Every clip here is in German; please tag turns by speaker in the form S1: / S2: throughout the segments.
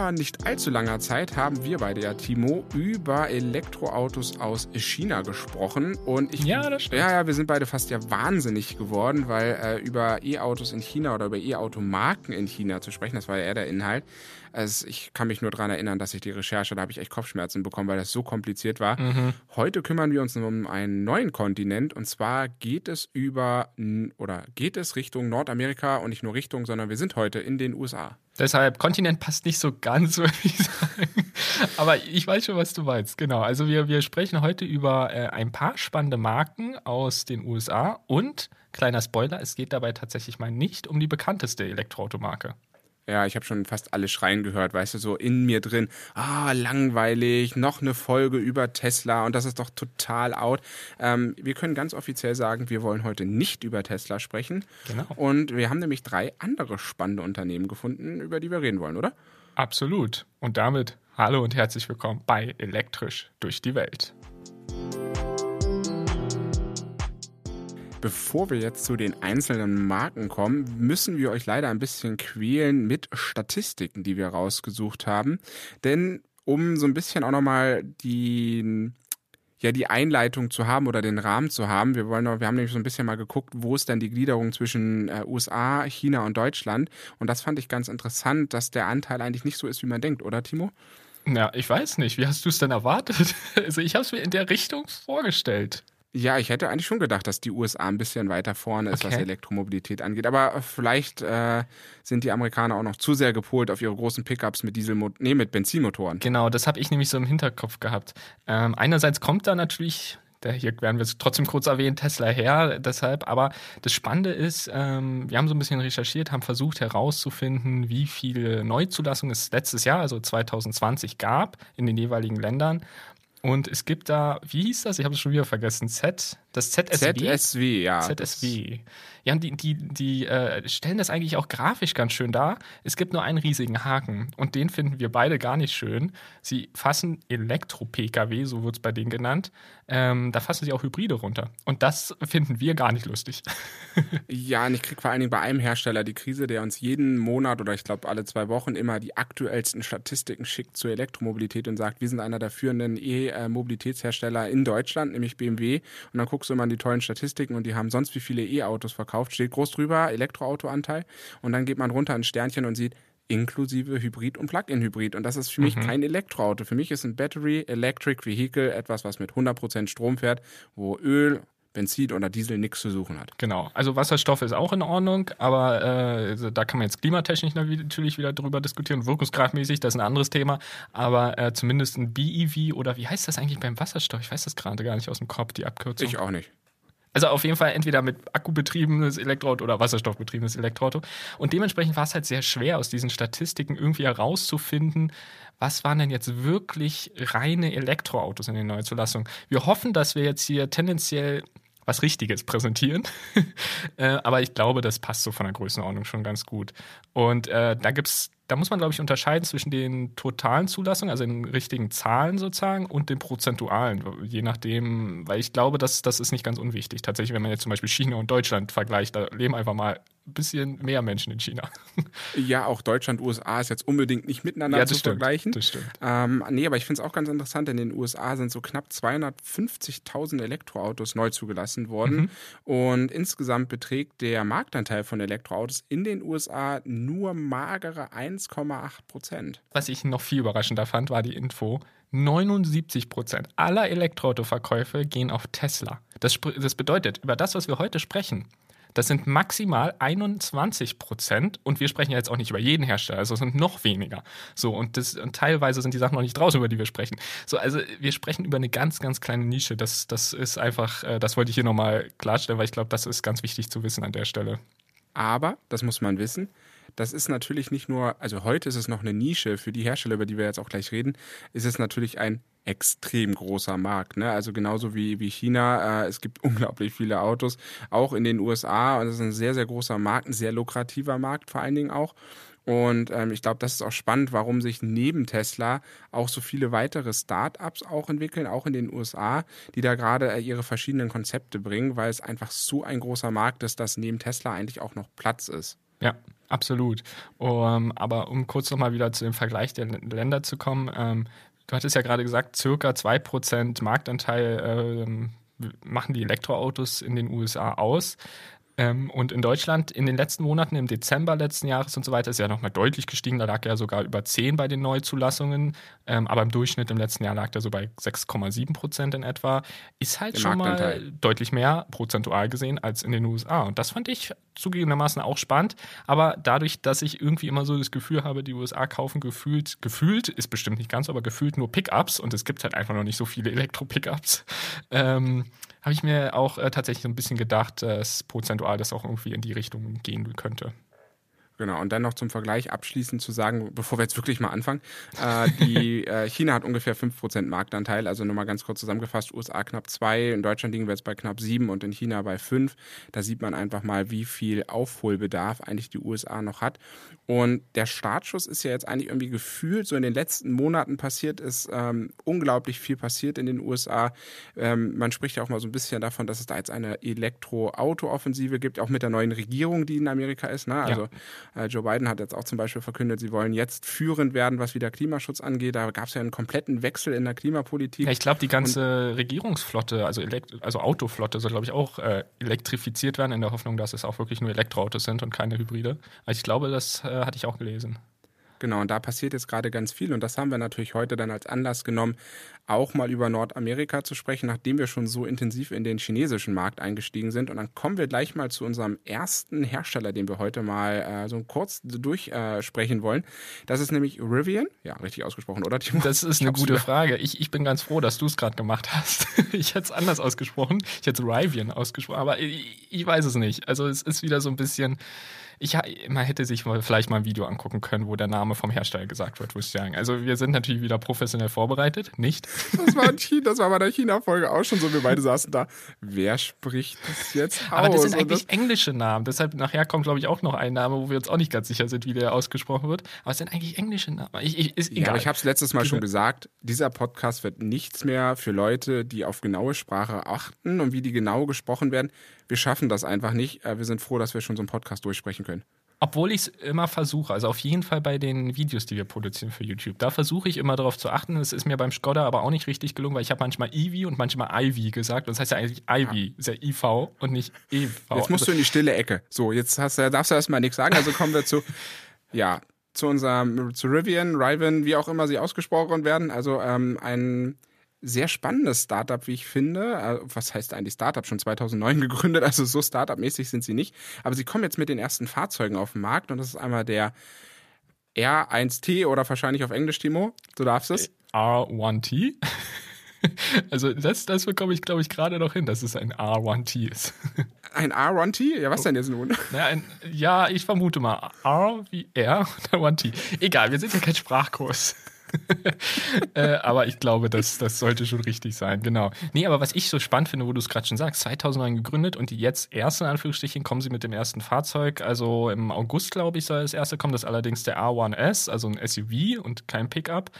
S1: vor nicht allzu langer Zeit haben wir beide ja, Timo, über Elektroautos aus China gesprochen. Und ich,
S2: ja, das stimmt.
S1: Ja, ja, wir sind beide fast ja wahnsinnig geworden, weil äh, über E-Autos in China oder über E-Auto-Marken in China zu sprechen, das war ja eher der Inhalt. Also ich kann mich nur daran erinnern, dass ich die Recherche, da habe ich echt Kopfschmerzen bekommen, weil das so kompliziert war.
S2: Mhm.
S1: Heute kümmern wir uns um einen neuen Kontinent und zwar geht es über oder geht es Richtung Nordamerika und nicht nur Richtung, sondern wir sind heute in den USA.
S2: Deshalb, Kontinent passt nicht so ganz, würde ich sagen. Aber ich weiß schon, was du meinst. Genau. Also wir, wir sprechen heute über äh, ein paar spannende Marken aus den USA und, kleiner Spoiler, es geht dabei tatsächlich mal nicht um die bekannteste Elektroautomarke.
S1: Ja, ich habe schon fast alle schreien gehört, weißt du, so in mir drin. Ah, langweilig, noch eine Folge über Tesla und das ist doch total out. Ähm, wir können ganz offiziell sagen, wir wollen heute nicht über Tesla sprechen.
S2: Genau.
S1: Und wir haben nämlich drei andere spannende Unternehmen gefunden, über die wir reden wollen, oder?
S2: Absolut. Und damit hallo und herzlich willkommen bei Elektrisch durch die Welt.
S1: Bevor wir jetzt zu den einzelnen Marken kommen, müssen wir euch leider ein bisschen quälen mit Statistiken, die wir rausgesucht haben. Denn um so ein bisschen auch nochmal die ja die Einleitung zu haben oder den Rahmen zu haben. Wir wollen, wir haben nämlich so ein bisschen mal geguckt, wo ist denn die Gliederung zwischen äh, USA, China und Deutschland. Und das fand ich ganz interessant, dass der Anteil eigentlich nicht so ist, wie man denkt, oder Timo?
S2: Ja, ich weiß nicht. Wie hast du es denn erwartet? Also ich habe es mir in der Richtung vorgestellt.
S1: Ja, ich hätte eigentlich schon gedacht, dass die USA ein bisschen weiter vorne ist, okay. was Elektromobilität angeht. Aber vielleicht äh, sind die Amerikaner auch noch zu sehr gepolt auf ihre großen Pickups mit Dieselmo nee, mit Benzinmotoren.
S2: Genau, das habe ich nämlich so im Hinterkopf gehabt. Ähm, einerseits kommt da natürlich der hier werden wir es trotzdem kurz erwähnen, Tesla her, deshalb. Aber das Spannende ist, ähm, wir haben so ein bisschen recherchiert, haben versucht herauszufinden, wie viele Neuzulassungen es letztes Jahr, also 2020, gab in den jeweiligen Ländern. Und es gibt da, wie hieß das? Ich habe es schon wieder vergessen. Z, das ZSW.
S1: ZSW, ja.
S2: ZSW. Ja, die, die, die äh, stellen das eigentlich auch grafisch ganz schön dar. Es gibt nur einen riesigen Haken und den finden wir beide gar nicht schön. Sie fassen Elektro-Pkw, so wird es bei denen genannt. Ähm, da fassen sie auch Hybride runter. Und das finden wir gar nicht lustig.
S1: ja, und ich kriege vor allen Dingen bei einem Hersteller die Krise, der uns jeden Monat oder ich glaube alle zwei Wochen immer die aktuellsten Statistiken schickt zur Elektromobilität und sagt, wir sind einer der führenden E-Mobilitätshersteller in Deutschland, nämlich BMW. Und dann guckst du immer an die tollen Statistiken und die haben sonst wie viele E-Autos verkauft steht groß drüber, Elektroautoanteil. Und dann geht man runter ein Sternchen und sieht, inklusive Hybrid und Plug-in-Hybrid. Und das ist für mich mhm. kein Elektroauto. Für mich ist ein Battery Electric Vehicle etwas, was mit 100% Strom fährt, wo Öl, Benzin oder Diesel nichts zu suchen hat.
S2: Genau. Also Wasserstoff ist auch in Ordnung, aber äh, also da kann man jetzt klimatechnisch natürlich wieder drüber diskutieren, wirkungsgradmäßig, das ist ein anderes Thema. Aber äh, zumindest ein BEV oder wie heißt das eigentlich beim Wasserstoff? Ich weiß das gerade gar nicht aus dem Kopf, die Abkürzung.
S1: Ich auch nicht.
S2: Also auf jeden Fall entweder mit akkubetriebenes Elektroauto oder wasserstoffbetriebenes Elektroauto. Und dementsprechend war es halt sehr schwer, aus diesen Statistiken irgendwie herauszufinden, was waren denn jetzt wirklich reine Elektroautos in den Neuzulassungen. Wir hoffen, dass wir jetzt hier tendenziell was Richtiges präsentieren. äh, aber ich glaube, das passt so von der Größenordnung schon ganz gut. Und äh, da gibt's da muss man, glaube ich, unterscheiden zwischen den totalen Zulassungen, also den richtigen Zahlen sozusagen, und den prozentualen, je nachdem, weil ich glaube, das, das ist nicht ganz unwichtig. Tatsächlich, wenn man jetzt zum Beispiel China und Deutschland vergleicht, da leben einfach mal ein bisschen mehr Menschen in China.
S1: Ja, auch Deutschland, USA ist jetzt unbedingt nicht miteinander
S2: ja,
S1: zu
S2: stimmt,
S1: vergleichen.
S2: Das stimmt.
S1: Ähm, nee, aber ich finde es auch ganz interessant, in den USA sind so knapp 250.000 Elektroautos neu zugelassen worden. Mhm. Und insgesamt beträgt der Marktanteil von Elektroautos in den USA nur magere 1,8 Prozent.
S2: Was ich noch viel überraschender fand, war die Info, 79 Prozent aller Elektroautoverkäufe gehen auf Tesla. Das, das, bedeutet, über das, was wir heute sprechen, das sind maximal 21 Prozent und wir sprechen ja jetzt auch nicht über jeden Hersteller, also es sind noch weniger. So und, das, und teilweise sind die Sachen noch nicht draußen, über die wir sprechen. So, also wir sprechen über eine ganz, ganz kleine Nische. Das, das ist einfach, äh, das wollte ich hier nochmal klarstellen, weil ich glaube, das ist ganz wichtig zu wissen an der Stelle.
S1: Aber, das muss man wissen, das ist natürlich nicht nur, also heute ist es noch eine Nische für die Hersteller, über die wir jetzt auch gleich reden, ist es natürlich ein extrem großer Markt. Ne? Also genauso wie, wie China. Äh, es gibt unglaublich viele Autos, auch in den USA. Und es ist ein sehr, sehr großer Markt, ein sehr lukrativer Markt vor allen Dingen auch. Und ähm, ich glaube, das ist auch spannend, warum sich neben Tesla auch so viele weitere Startups auch entwickeln, auch in den USA, die da gerade äh, ihre verschiedenen Konzepte bringen, weil es einfach so ein großer Markt ist, dass neben Tesla eigentlich auch noch Platz ist.
S2: Ja, Absolut. Um, aber um kurz nochmal wieder zu dem Vergleich der Länder zu kommen, ähm, du hattest ja gerade gesagt, circa 2% Marktanteil ähm, machen die Elektroautos in den USA aus. Ähm, und in Deutschland in den letzten Monaten, im Dezember letzten Jahres und so weiter, ist ja nochmal deutlich gestiegen. Da lag er sogar über 10 bei den Neuzulassungen. Ähm, aber im Durchschnitt im letzten Jahr lag er so bei 6,7 Prozent in etwa. Ist halt Im schon mal deutlich mehr prozentual gesehen als in den USA. Und das fand ich zugegebenermaßen auch spannend. Aber dadurch, dass ich irgendwie immer so das Gefühl habe, die USA kaufen gefühlt, gefühlt, ist bestimmt nicht ganz, aber gefühlt nur Pickups und es gibt halt einfach noch nicht so viele Elektro-Pickups. Ähm, habe ich mir auch äh, tatsächlich so ein bisschen gedacht, dass prozentual das auch irgendwie in die Richtung gehen könnte.
S1: Genau, und dann noch zum Vergleich abschließend zu sagen, bevor wir jetzt wirklich mal anfangen, äh, die, äh, China hat ungefähr 5% Marktanteil, also nochmal ganz kurz zusammengefasst, USA knapp 2, in Deutschland liegen wir jetzt bei knapp 7 und in China bei 5. Da sieht man einfach mal, wie viel Aufholbedarf eigentlich die USA noch hat. Und der Startschuss ist ja jetzt eigentlich irgendwie gefühlt, so in den letzten Monaten passiert ist ähm, unglaublich viel passiert in den USA. Ähm, man spricht ja auch mal so ein bisschen davon, dass es da jetzt eine Elektroauto-Offensive gibt, auch mit der neuen Regierung, die in Amerika ist. Ne? Also ja Joe Biden hat jetzt auch zum Beispiel verkündet, sie wollen jetzt führend werden, was wieder Klimaschutz angeht. Da gab es ja einen kompletten Wechsel in der Klimapolitik.
S2: Ja, ich glaube, die ganze Und Regierungsflotte, also, also Autoflotte, soll, glaube ich, auch äh, elektrifiziert werden, in der Hoffnung, dass es auch wirklich nur Elektroautos sind und keine Hybride. Also ich glaube, das äh, hatte ich auch gelesen.
S1: Genau, und da passiert jetzt gerade ganz viel. Und das haben wir natürlich heute dann als Anlass genommen, auch mal über Nordamerika zu sprechen, nachdem wir schon so intensiv in den chinesischen Markt eingestiegen sind. Und dann kommen wir gleich mal zu unserem ersten Hersteller, den wir heute mal äh, so kurz durchsprechen äh, wollen. Das ist nämlich Rivian. Ja, richtig ausgesprochen, oder
S2: Timo? Das ist eine gute Frage. Ich, ich bin ganz froh, dass du es gerade gemacht hast. ich hätte es anders ausgesprochen. Ich hätte Rivian ausgesprochen, aber ich, ich weiß es nicht. Also es ist wieder so ein bisschen ich, man hätte sich vielleicht mal ein Video angucken können, wo der Name vom Hersteller gesagt wird, würde ich sagen. Also wir sind natürlich wieder professionell vorbereitet, nicht?
S1: Das war, China, das war bei der China-Folge auch schon so. Wir beide saßen da. Wer spricht das jetzt aus?
S2: Aber das sind eigentlich das englische Namen. Deshalb nachher kommt, glaube ich, auch noch ein Name, wo wir uns auch nicht ganz sicher sind, wie der ausgesprochen wird. Aber es sind eigentlich englische Namen. Ich, ich, ist egal.
S1: Ja, aber ich habe es letztes Mal schon gesagt. Dieser Podcast wird nichts mehr für Leute, die auf genaue Sprache achten und wie die genau gesprochen werden wir schaffen das einfach nicht. Äh, wir sind froh, dass wir schon so einen Podcast durchsprechen können.
S2: Obwohl ich es immer versuche, also auf jeden Fall bei den Videos, die wir produzieren für YouTube, da versuche ich immer darauf zu achten. Es ist mir beim Skoda aber auch nicht richtig gelungen, weil ich habe manchmal Ivy und manchmal Ivy gesagt. Und das heißt ja eigentlich Ivy, ist ja IV und nicht EV.
S1: Jetzt musst also, du in die stille Ecke. So, jetzt hast, darfst du erstmal nichts sagen, also kommen wir zu, ja, zu unserem, zu Rivian, Riven, wie auch immer sie ausgesprochen werden. Also ähm, ein sehr spannendes Startup, wie ich finde. Äh, was heißt eigentlich Startup? Schon 2009 gegründet, also so Startup-mäßig sind sie nicht. Aber sie kommen jetzt mit den ersten Fahrzeugen auf den Markt und das ist einmal der R1T oder wahrscheinlich auf Englisch, Timo. Du darfst es.
S2: R1T? Also das, das bekomme ich, glaube ich, gerade noch hin, dass es ein R1T ist.
S1: Ein R1T? Ja, was denn jetzt nun?
S2: Naja, ein, ja, ich vermute mal R wie R und 1T. Egal, wir sind ja kein Sprachkurs. äh, aber ich glaube, das, das sollte schon richtig sein, genau. Nee, aber was ich so spannend finde, wo du es gerade schon sagst, 2009 gegründet und die jetzt erst in Anführungsstrichen kommen sie mit dem ersten Fahrzeug. Also im August, glaube ich, soll das erste kommen. Das ist allerdings der R1S, also ein SUV und kein Pickup.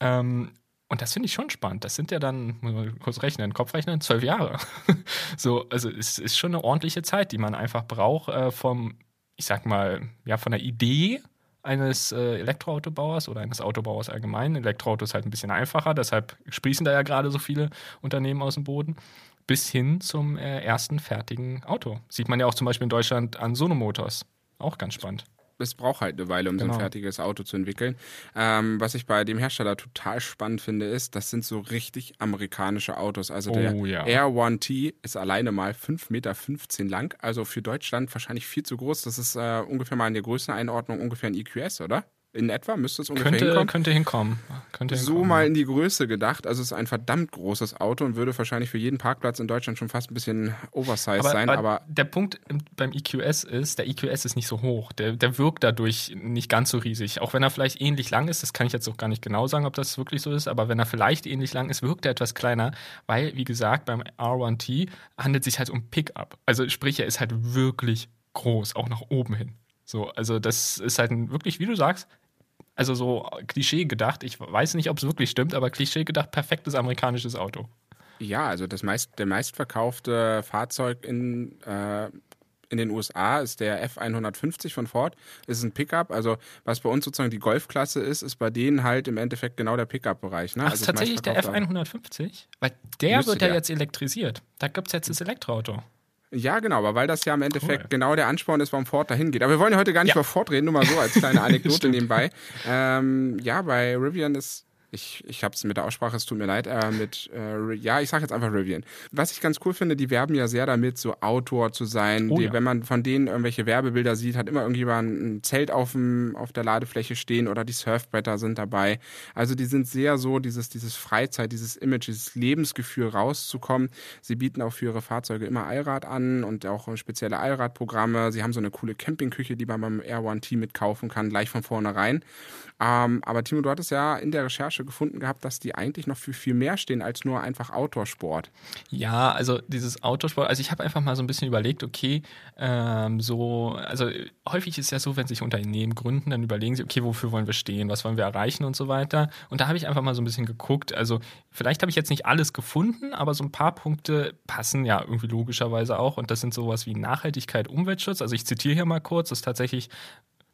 S2: Ähm, und das finde ich schon spannend. Das sind ja dann, muss man kurz rechnen, Kopf rechnen, zwölf Jahre. so, also es ist schon eine ordentliche Zeit, die man einfach braucht äh, vom, ich sag mal, ja, von der Idee eines äh, Elektroautobauers oder eines Autobauers allgemein. Elektroauto ist halt ein bisschen einfacher, deshalb sprießen da ja gerade so viele Unternehmen aus dem Boden. Bis hin zum äh, ersten fertigen Auto. Sieht man ja auch zum Beispiel in Deutschland an Sono Motors. Auch ganz spannend
S1: es braucht halt eine Weile, um genau. so ein genau. fertiges Auto zu entwickeln. Ähm, was ich bei dem Hersteller total spannend finde, ist, das sind so richtig amerikanische Autos. Also der oh, ja. Air One T ist alleine mal 5,15 Meter lang. Also für Deutschland wahrscheinlich viel zu groß. Das ist äh, ungefähr mal in der Größeneinordnung ungefähr ein EQS, oder? In etwa müsste es ungefähr
S2: könnte,
S1: hinkommen.
S2: Könnte hinkommen.
S1: Könnte so hinkommen. mal in die Größe gedacht. Also es ist ein verdammt großes Auto und würde wahrscheinlich für jeden Parkplatz in Deutschland schon fast ein bisschen oversized aber, sein. Aber, aber,
S2: der Punkt beim EQS ist, der EQS ist nicht so hoch. Der, der wirkt dadurch nicht ganz so riesig. Auch wenn er vielleicht ähnlich lang ist, das kann ich jetzt auch gar nicht genau sagen, ob das wirklich so ist, aber wenn er vielleicht ähnlich lang ist, wirkt er etwas kleiner, weil, wie gesagt, beim R1T handelt es sich halt um Pickup. Also sprich, er ist halt wirklich groß, auch nach oben hin. So, also das ist halt ein, wirklich, wie du sagst, also so Klischee gedacht, ich weiß nicht, ob es wirklich stimmt, aber Klischee gedacht, perfektes amerikanisches Auto.
S1: Ja, also das meist, der meistverkaufte Fahrzeug in, äh, in den USA ist der F150 von Ford, ist ein Pickup. Also was bei uns sozusagen die Golfklasse ist, ist bei denen halt im Endeffekt genau der Pickup-Bereich. Ne?
S2: Ach,
S1: also
S2: ist tatsächlich der F150? Weil der wird ja
S1: der.
S2: jetzt elektrisiert. Da gibt es jetzt das Elektroauto.
S1: Ja, genau, aber weil das ja im Endeffekt
S2: Cool.
S1: genau der Ansporn ist, warum Ford dahin geht. Aber wir wollen ja heute gar nicht
S2: Ja.
S1: über Ford reden, nur mal so als kleine Anekdote nebenbei. Ähm, ja, bei Rivian ist ich, ich habe es mit der Aussprache, es tut mir leid, äh, mit, äh, ja, ich sage jetzt einfach Rivian. Was ich ganz cool finde, die werben ja sehr damit, so Outdoor zu sein.
S2: Oh
S1: die,
S2: ja.
S1: Wenn man von denen irgendwelche Werbebilder sieht, hat immer irgendjemand ein Zelt auf, dem, auf der Ladefläche stehen oder die Surfbretter sind dabei. Also die sind sehr so, dieses, dieses Freizeit, dieses Image, dieses Lebensgefühl rauszukommen. Sie bieten auch für ihre Fahrzeuge immer Allrad an und auch spezielle Allradprogramme. Sie haben so eine coole Campingküche, die man beim Air One T mitkaufen kann, gleich von vornherein. Ähm, aber Timo, du hattest ja in der Recherche gefunden gehabt, dass die eigentlich noch für viel mehr stehen als nur einfach Outdoor-Sport.
S2: Ja, also dieses Autosport, also ich habe einfach mal so ein bisschen überlegt, okay, ähm, so, also häufig ist ja so, wenn sich Unternehmen gründen, dann überlegen sie, okay, wofür wollen wir stehen, was wollen wir erreichen und so weiter. Und da habe ich einfach mal so ein bisschen geguckt. Also vielleicht habe ich jetzt nicht alles gefunden, aber so ein paar Punkte passen ja irgendwie logischerweise auch. Und das sind sowas wie Nachhaltigkeit, Umweltschutz. Also ich zitiere hier mal kurz, das ist tatsächlich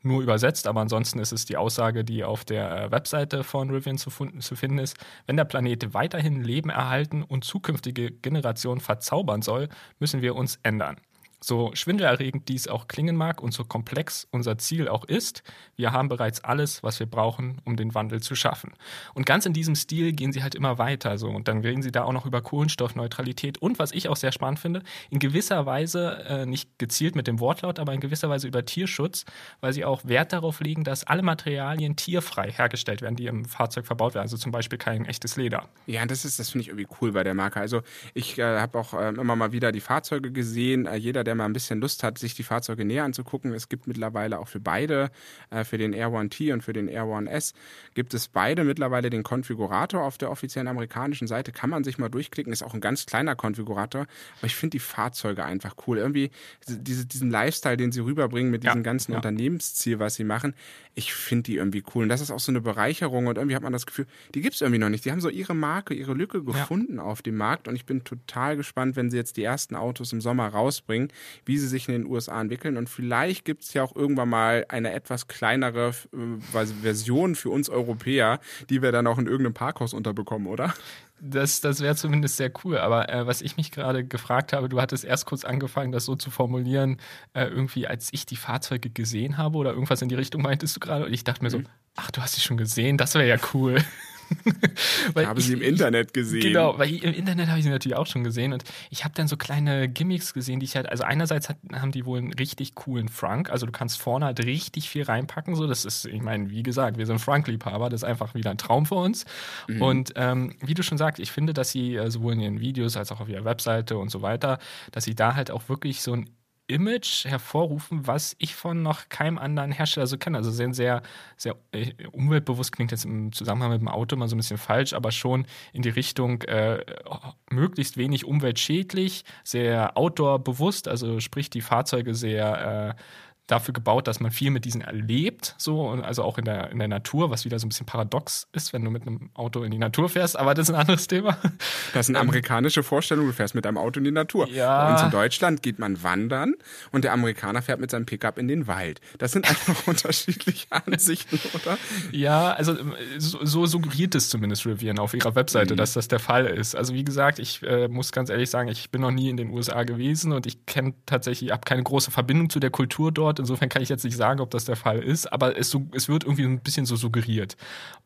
S2: nur übersetzt, aber ansonsten ist es die Aussage, die auf der äh, Webseite von Rivian zu, zu finden ist. Wenn der Planet weiterhin Leben erhalten und zukünftige Generationen verzaubern soll, müssen wir uns ändern. So schwindelerregend dies auch klingen mag und so komplex unser Ziel auch ist, wir haben bereits alles, was wir brauchen, um den Wandel zu schaffen. Und ganz in diesem Stil gehen sie halt immer weiter. So. Und dann reden sie da auch noch über Kohlenstoffneutralität und was ich auch sehr spannend finde, in gewisser Weise, äh, nicht gezielt mit dem Wortlaut, aber in gewisser Weise über Tierschutz, weil sie auch Wert darauf legen, dass alle Materialien tierfrei hergestellt werden, die im Fahrzeug verbaut werden. Also zum Beispiel kein echtes Leder.
S1: Ja, das ist, das finde ich irgendwie cool bei der Marke. Also ich äh, habe auch ähm, immer mal wieder die Fahrzeuge gesehen. Äh, jeder, der mal ein bisschen Lust hat, sich die Fahrzeuge näher anzugucken, es gibt mittlerweile auch für beide, äh, für den Air One T und für den Air One S, gibt es beide mittlerweile den Konfigurator auf der offiziellen amerikanischen Seite. Kann man sich mal durchklicken. Ist auch ein ganz kleiner Konfigurator. Aber ich finde die Fahrzeuge einfach cool. Irgendwie diese, diesen Lifestyle, den sie rüberbringen mit
S2: Ja,
S1: diesem ganzen
S2: ja.
S1: Unternehmensziel, was sie machen. Ich finde die irgendwie cool. Und das ist auch so eine Bereicherung. Und irgendwie hat man das Gefühl, die gibt es irgendwie noch nicht. Die haben so ihre Marke, ihre Lücke gefunden auf dem Markt. Und ich bin total gespannt, wenn sie jetzt die ersten Autos im Sommer rausbringen, wie sie sich in den USA entwickeln. Und vielleicht gibt es ja auch irgendwann mal eine etwas kleinere äh, Version für uns Europäer, die wir dann auch in irgendeinem Parkhaus unterbekommen, oder?
S2: Das, das wäre zumindest sehr cool. Aber äh, was ich mich gerade gefragt habe, du hattest erst kurz angefangen, das so zu formulieren, äh, irgendwie als ich die Fahrzeuge gesehen habe oder irgendwas in die Richtung meintest du gerade. Und ich dachte mir so, ach, du hast sie schon gesehen, das wäre ja cool. Weil
S1: Ich habe sie im Internet gesehen.
S2: Genau, weil im Internet habe ich sie natürlich auch schon gesehen und ich habe dann so kleine Gimmicks gesehen, die ich halt, also einerseits hat, haben die wohl einen richtig coolen Frank, also du kannst vorne halt richtig viel reinpacken, so, das ist, ich meine, wie gesagt, wir sind Frank-Liebhaber, das ist einfach wieder ein Traum für uns und ähm, wie du schon sagst, ich finde, dass sie äh, sowohl in ihren Videos als auch auf ihrer Webseite und so weiter, dass sie da halt auch wirklich so ein Image hervorrufen, was ich von noch keinem anderen Hersteller so kenne. Also sehr, sehr, sehr äh, umweltbewusst klingt jetzt im Zusammenhang mit dem Auto mal so ein bisschen falsch, aber schon in die Richtung äh, möglichst wenig umweltschädlich, sehr outdoor-bewusst, also sprich die Fahrzeuge sehr äh, dafür gebaut, dass man viel mit diesen erlebt, so, und also auch in der, in der Natur, was wieder so ein bisschen paradox ist, wenn du mit einem Auto in die Natur fährst, aber das ist ein anderes Thema.
S1: Das ist eine amerikanische Vorstellung, du fährst mit deinem Auto in die Natur.
S2: Ja.
S1: Bei uns in Deutschland geht man wandern und der Amerikaner fährt mit seinem Pickup in den Wald. Das sind einfach unterschiedliche Ansichten, oder?
S2: Ja, also ähm, so, so suggeriert es zumindest Rivian auf ihrer Webseite, dass das der Fall ist. Also wie gesagt, ich äh, muss ganz ehrlich sagen, ich bin noch nie in den USA gewesen und ich kenne tatsächlich, habe keine große Verbindung zu der Kultur dort. Insofern kann ich jetzt nicht sagen, ob das der Fall ist, aber es, su- es wird irgendwie ein bisschen so suggeriert.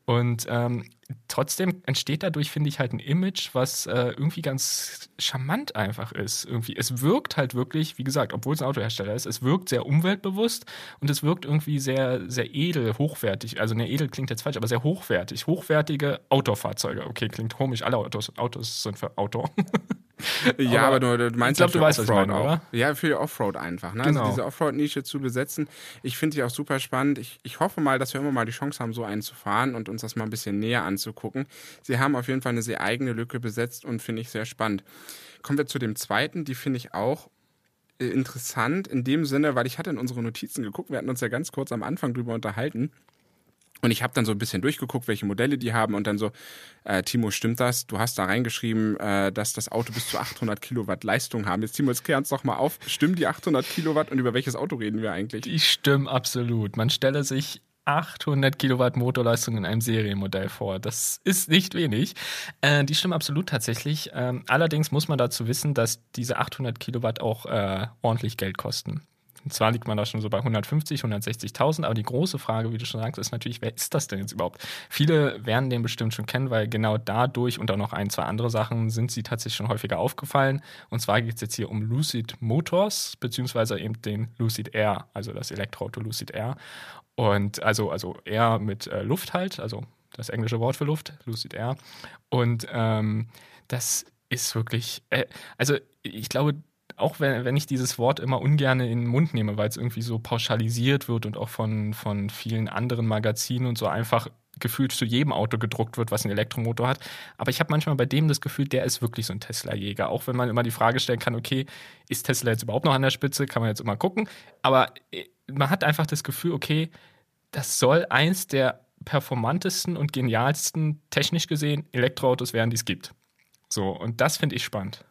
S2: Und ähm, trotzdem entsteht dadurch, finde ich, halt ein Image, was äh, irgendwie ganz charmant einfach ist. Irgendwie, es wirkt halt wirklich, wie gesagt, obwohl es ein Autohersteller ist, es wirkt sehr umweltbewusst und es wirkt irgendwie sehr, sehr edel, hochwertig. Also, ne, edel klingt jetzt falsch, aber sehr hochwertig. Hochwertige Outdoor-Fahrzeuge. Okay, klingt komisch, alle Autos, Autos sind für Outdoor.
S1: Ja,
S2: Aber
S1: aber, du, du meinst
S2: ich glaub, du weißt, was ich
S1: Offroad
S2: meine, oder?
S1: Ja, für Offroad einfach. Ne?
S2: Genau.
S1: Also diese Offroad-Nische zu besetzen. Ich finde die auch super spannend. Ich, ich hoffe mal, dass wir immer mal die Chance haben, so einen zu fahren und uns das mal ein bisschen näher anzugucken. Sie haben auf jeden Fall eine sehr eigene Lücke besetzt und finde ich sehr spannend. Kommen wir zu dem zweiten, die finde ich auch äh, interessant in dem Sinne, weil ich hatte in unsere Notizen geguckt, wir hatten uns ja ganz kurz am Anfang drüber unterhalten. Und ich habe dann so ein bisschen durchgeguckt, welche Modelle die haben und dann so, äh, Timo, stimmt das? Du hast da reingeschrieben, äh, dass das Auto bis zu 800 Kilowatt Leistung haben. Jetzt Timo, jetzt klär uns doch mal auf. Stimmen die 800 Kilowatt und über welches Auto reden wir eigentlich?
S2: Die stimmen absolut. Man stelle sich 800 Kilowatt Motorleistung in einem Serienmodell vor. Das ist nicht wenig. Äh, die stimmen absolut tatsächlich. Ähm, allerdings muss man dazu wissen, dass diese 800 Kilowatt auch äh, ordentlich Geld kosten. Und zwar liegt man da schon so bei 150, 160.000, aber die große Frage, wie du schon sagst, ist natürlich, wer ist das denn jetzt überhaupt? Viele werden den bestimmt schon kennen, weil genau dadurch und auch noch ein, zwei andere Sachen sind sie tatsächlich schon häufiger aufgefallen. Und zwar geht es jetzt hier um Lucid Motors, beziehungsweise eben den Lucid Air, also das Elektroauto Lucid Air. Und also, also Air mit äh, Luft halt, also das englische Wort für Luft, Lucid Air. Und ähm, das ist wirklich, äh, also ich glaube, auch wenn, wenn ich dieses Wort immer ungern in den Mund nehme, weil es irgendwie so pauschalisiert wird und auch von, von vielen anderen Magazinen und so einfach gefühlt zu jedem Auto gedruckt wird, was einen Elektromotor hat. Aber ich habe manchmal bei dem das Gefühl, der ist wirklich so ein Tesla-Jäger. Auch wenn man immer die Frage stellen kann, okay, ist Tesla jetzt überhaupt noch an der Spitze? Kann man jetzt immer gucken. Aber äh, man hat einfach das Gefühl, okay, das soll eins der performantesten und genialsten, technisch gesehen, Elektroautos werden, die es gibt. So, und das finde ich spannend.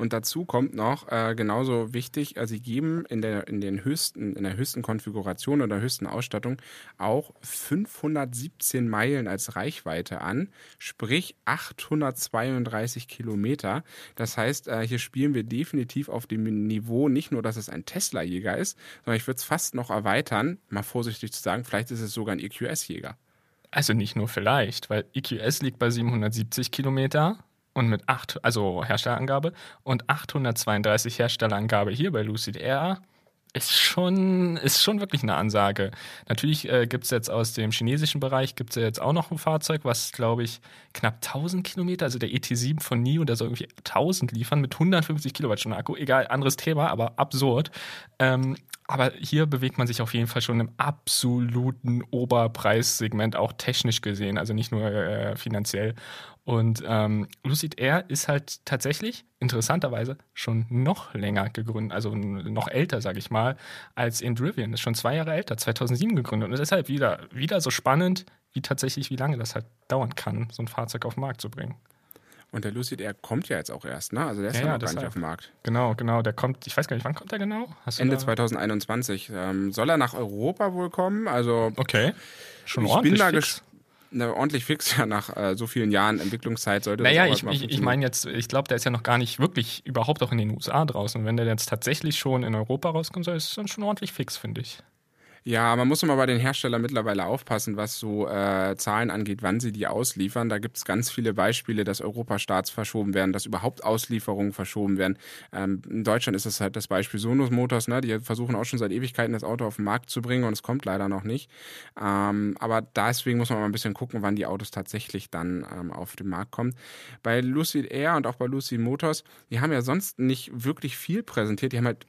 S1: Und dazu kommt noch äh, genauso wichtig, also sie geben in der, in den höchsten, in der höchsten Konfiguration oder höchsten Ausstattung auch 517 Meilen als Reichweite an, sprich 832 Kilometer. Das heißt, äh, hier spielen wir definitiv auf dem Niveau nicht nur, dass es ein Tesla-Jäger ist, sondern ich würde es fast noch erweitern, mal vorsichtig zu sagen, vielleicht ist es sogar ein EQS-Jäger.
S2: Also nicht nur vielleicht, weil EQS liegt bei 770 Kilometer und mit 8, also Herstellerangabe und 832 Herstellerangabe hier bei Lucid Air ist schon, ist schon wirklich eine Ansage. Natürlich äh, gibt es jetzt aus dem chinesischen Bereich gibt es ja jetzt auch noch ein Fahrzeug, was glaube ich knapp 1000 Kilometer, also der ET7 von NIO, der soll irgendwie 1000 liefern mit 150 Kilowattstunden Akku. Egal, anderes Thema, aber absurd. Ähm, aber hier bewegt man sich auf jeden Fall schon im absoluten Oberpreissegment, auch technisch gesehen, also nicht nur äh, finanziell. Und ähm, Lucid Air ist halt tatsächlich interessanterweise schon noch länger gegründet, also noch älter, sage ich mal, als Indrivian. Ist schon zwei Jahre älter, 2007 gegründet. Und deshalb wieder, wieder so spannend, wie tatsächlich, wie lange das halt dauern kann, so ein Fahrzeug auf den Markt zu bringen.
S1: Und der Lucid Air kommt ja jetzt auch erst, ne? Also der ist ja, ja noch gar nicht auf dem Markt.
S2: Genau, genau. Der kommt, ich weiß gar nicht, wann kommt der genau?
S1: Ende 2021. Ähm, soll er nach Europa wohl kommen? Also.
S2: Okay.
S1: Schon ich ordentlich. Bin da fix. Na, ordentlich fix, ja, nach äh, so vielen Jahren Entwicklungszeit sollte
S2: naja, das Naja, ich, ich, ich meine jetzt, ich glaube, der ist ja noch gar nicht wirklich überhaupt auch in den USA draußen. Und wenn der jetzt tatsächlich schon in Europa rauskommt, ist es dann schon ordentlich fix, finde ich.
S1: Ja, man muss immer bei den Herstellern mittlerweile aufpassen, was so äh, Zahlen angeht, wann sie die ausliefern. Da gibt es ganz viele Beispiele, dass Europastarts verschoben werden, dass überhaupt Auslieferungen verschoben werden. Ähm, in Deutschland ist es halt das Beispiel Sonos Motors, ne? die versuchen auch schon seit Ewigkeiten das Auto auf den Markt zu bringen und es kommt leider noch nicht. Ähm, aber deswegen muss man mal ein bisschen gucken, wann die Autos tatsächlich dann ähm, auf den Markt kommen. Bei Lucid Air und auch bei Lucid Motors, die haben ja sonst nicht wirklich viel präsentiert. Die haben halt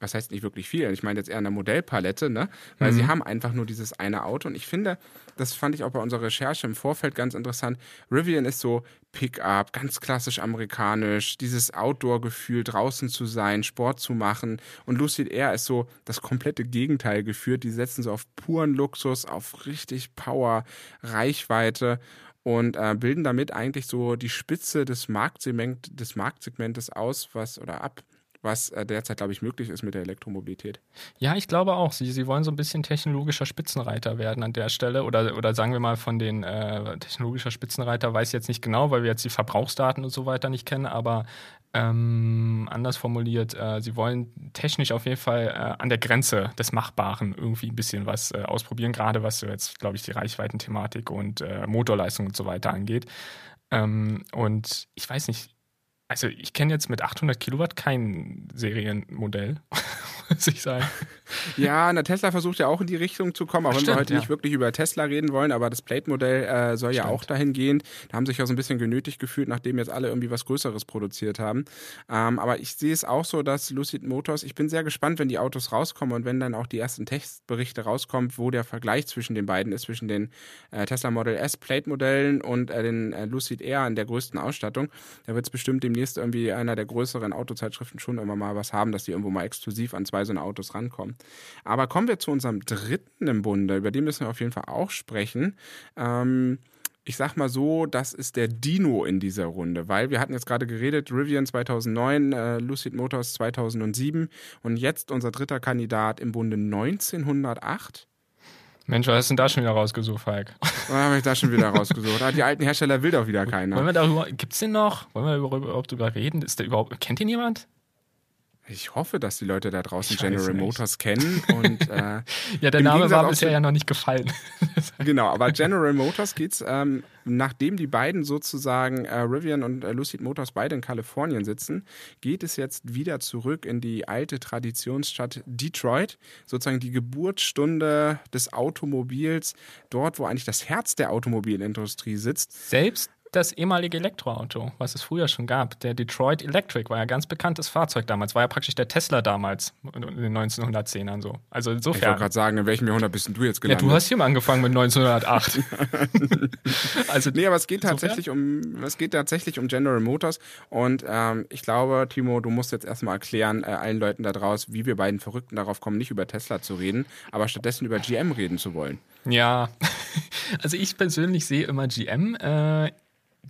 S1: was heißt nicht wirklich viel, ich meine jetzt eher eine Modellpalette, ne? Weil mhm. sie haben einfach nur dieses eine Auto. Und ich finde, das fand ich auch bei unserer Recherche im Vorfeld ganz interessant. Rivian ist so Pickup, ganz klassisch amerikanisch, dieses Outdoor-Gefühl, draußen zu sein, Sport zu machen. Und Lucid Air ist so das komplette Gegenteil geführt. Die setzen so auf puren Luxus, auf richtig Power, Reichweite und äh, bilden damit eigentlich so die Spitze des, Marktsegment, des Marktsegmentes aus, was oder ab, was äh, derzeit, glaube ich, möglich ist mit der Elektromobilität.
S2: Ja, ich glaube auch. Sie, sie wollen so ein bisschen technologischer Spitzenreiter werden an der Stelle. Oder, oder sagen wir mal von den äh, technologischer Spitzenreiter, weiß ich jetzt nicht genau, weil wir jetzt die Verbrauchsdaten und so weiter nicht kennen, aber ähm, anders formuliert, äh, sie wollen technisch auf jeden Fall äh, an der Grenze des Machbaren irgendwie ein bisschen was äh, ausprobieren, gerade was jetzt, glaube ich, die Reichweitenthematik und äh, Motorleistung und so weiter angeht. Ähm, und ich weiß nicht, also ich kenne jetzt mit 800 Kilowatt kein Serienmodell, muss ich sagen.
S1: Ja, na Tesla versucht ja auch in die Richtung zu kommen, auch Ach, wenn stimmt, wir heute ja. nicht wirklich über Tesla reden wollen, aber das Plate-Modell äh, soll stimmt. ja auch dahin gehen. Da haben sich ja so ein bisschen genötigt gefühlt, nachdem jetzt alle irgendwie was Größeres produziert haben. Ähm, aber ich sehe es auch so, dass Lucid Motors, ich bin sehr gespannt, wenn die Autos rauskommen und wenn dann auch die ersten Testberichte rauskommen, wo der Vergleich zwischen den beiden ist, zwischen den äh, Tesla Model S Plate-Modellen und äh, den äh, Lucid Air in der größten Ausstattung. Da wird es bestimmt dem demnächst irgendwie einer der größeren Autozeitschriften schon immer mal was haben, dass die irgendwo mal exklusiv an zwei so eine Autos rankommen. Aber kommen wir zu unserem dritten im Bunde, über den müssen wir auf jeden Fall auch sprechen. Ähm, ich sag mal so, das ist der Dino in dieser Runde, weil wir hatten jetzt gerade geredet, Rivian 2009, äh, Lucid Motors 2007 und jetzt unser dritter Kandidat im Bunde 1908.
S2: Mensch, was hast du denn da schon wieder rausgesucht, Falk?
S1: Was habe ich da schon wieder rausgesucht? Ah, die alten Hersteller will doch wieder keiner.
S2: Wollen wir darüber, gibt's den noch? Wollen wir überhaupt drüber reden? Ist der überhaupt, kennt ihn jemand?
S1: Ich hoffe, dass die Leute da draußen General Motors kennen. Und, äh,
S2: ja, der Name war bisher ja noch nicht gefallen.
S1: genau, aber General Motors geht's, ähm, nachdem die beiden sozusagen, äh, Rivian und äh, Lucid Motors beide in Kalifornien sitzen, geht es jetzt wieder zurück in die alte Traditionsstadt Detroit, sozusagen die Geburtsstunde des Automobils, dort, wo eigentlich das Herz der Automobilindustrie sitzt.
S2: Selbst das ehemalige Elektroauto, was es früher schon gab. Der Detroit Electric war ja ein ganz bekanntes Fahrzeug damals. War ja praktisch der Tesla damals in den 1910ern so. Also insofern.
S1: Ich wollte gerade sagen, in welchem Jahrhundert bist du jetzt gelandet?
S2: Ja, du hast hier mal angefangen mit 1908.
S1: also nee, aber es geht tatsächlich um, es geht tatsächlich um General Motors und ähm, ich glaube, Timo, du musst jetzt erstmal erklären äh, allen Leuten da draußen, wie wir beiden Verrückten darauf kommen, nicht über Tesla zu reden, aber stattdessen über GM reden zu wollen.
S2: Ja, also ich persönlich sehe immer GM äh,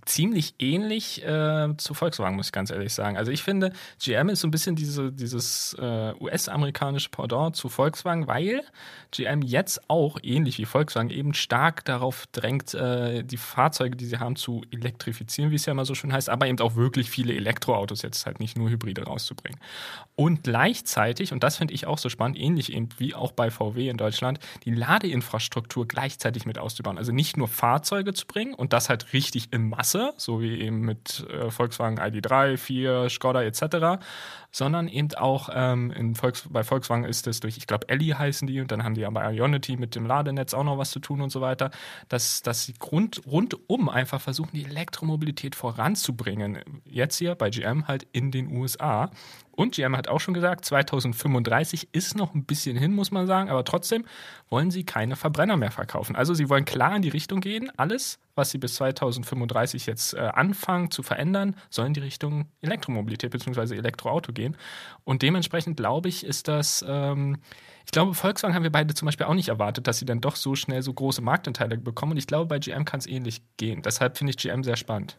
S2: ziemlich ähnlich äh, zu Volkswagen, muss ich ganz ehrlich sagen. Also ich finde, GM ist so ein bisschen diese, dieses äh, US-amerikanische Pendant zu Volkswagen, weil GM jetzt auch, ähnlich wie Volkswagen, eben stark darauf drängt, äh, die Fahrzeuge, die sie haben, zu elektrifizieren, wie es ja immer so schön heißt, aber eben auch wirklich viele Elektroautos jetzt halt nicht nur Hybride rauszubringen. Und gleichzeitig, und das finde ich auch so spannend, ähnlich eben wie auch bei VW in Deutschland, die Ladeinfrastruktur gleichzeitig mit auszubauen. Also nicht nur Fahrzeuge zu bringen und das halt richtig im Masse Klasse, so wie eben mit äh, Volkswagen ID3, 4, Skoda etc., sondern eben auch ähm, Volks bei Volkswagen ist es durch, ich glaube, Elli heißen die und dann haben die ja bei Ionity mit dem Ladenetz auch noch was zu tun und so weiter, dass, dass sie rund, rundum einfach versuchen, die Elektromobilität voranzubringen. Jetzt hier bei GM halt in den USA. Und GM hat auch schon gesagt, 2035 ist noch ein bisschen hin, muss man sagen, aber trotzdem wollen sie keine Verbrenner mehr verkaufen. Also sie wollen klar in die Richtung gehen. Alles, was sie bis 2035 jetzt äh, anfangen zu verändern, soll in die Richtung Elektromobilität bzw. Elektroauto gehen. Und dementsprechend glaube ich, ist das. Ähm, ich glaube, Volkswagen haben wir beide zum Beispiel auch nicht erwartet, dass sie dann doch so schnell so große Marktanteile bekommen. Und ich glaube, bei GM kann es ähnlich gehen. Deshalb finde ich GM sehr spannend.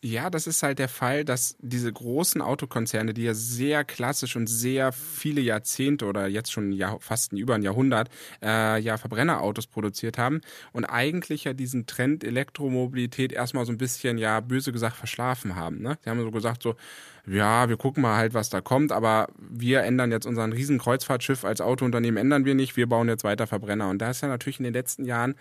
S1: Ja, das ist halt der Fall, dass diese großen Autokonzerne, die ja sehr klassisch und sehr viele Jahrzehnte oder jetzt schon Jahr, fast über ein Jahrhundert äh, ja Verbrennerautos produziert haben und eigentlich ja diesen Trend Elektromobilität erstmal so ein bisschen ja böse gesagt verschlafen haben. Ne? Sie haben so gesagt so, ja, wir gucken mal halt, was da kommt, aber wir ändern jetzt unseren riesen Kreuzfahrtschiff als Autounternehmen ändern wir nicht, wir bauen jetzt weiter Verbrenner. Und da ist ja natürlich in den letzten Jahren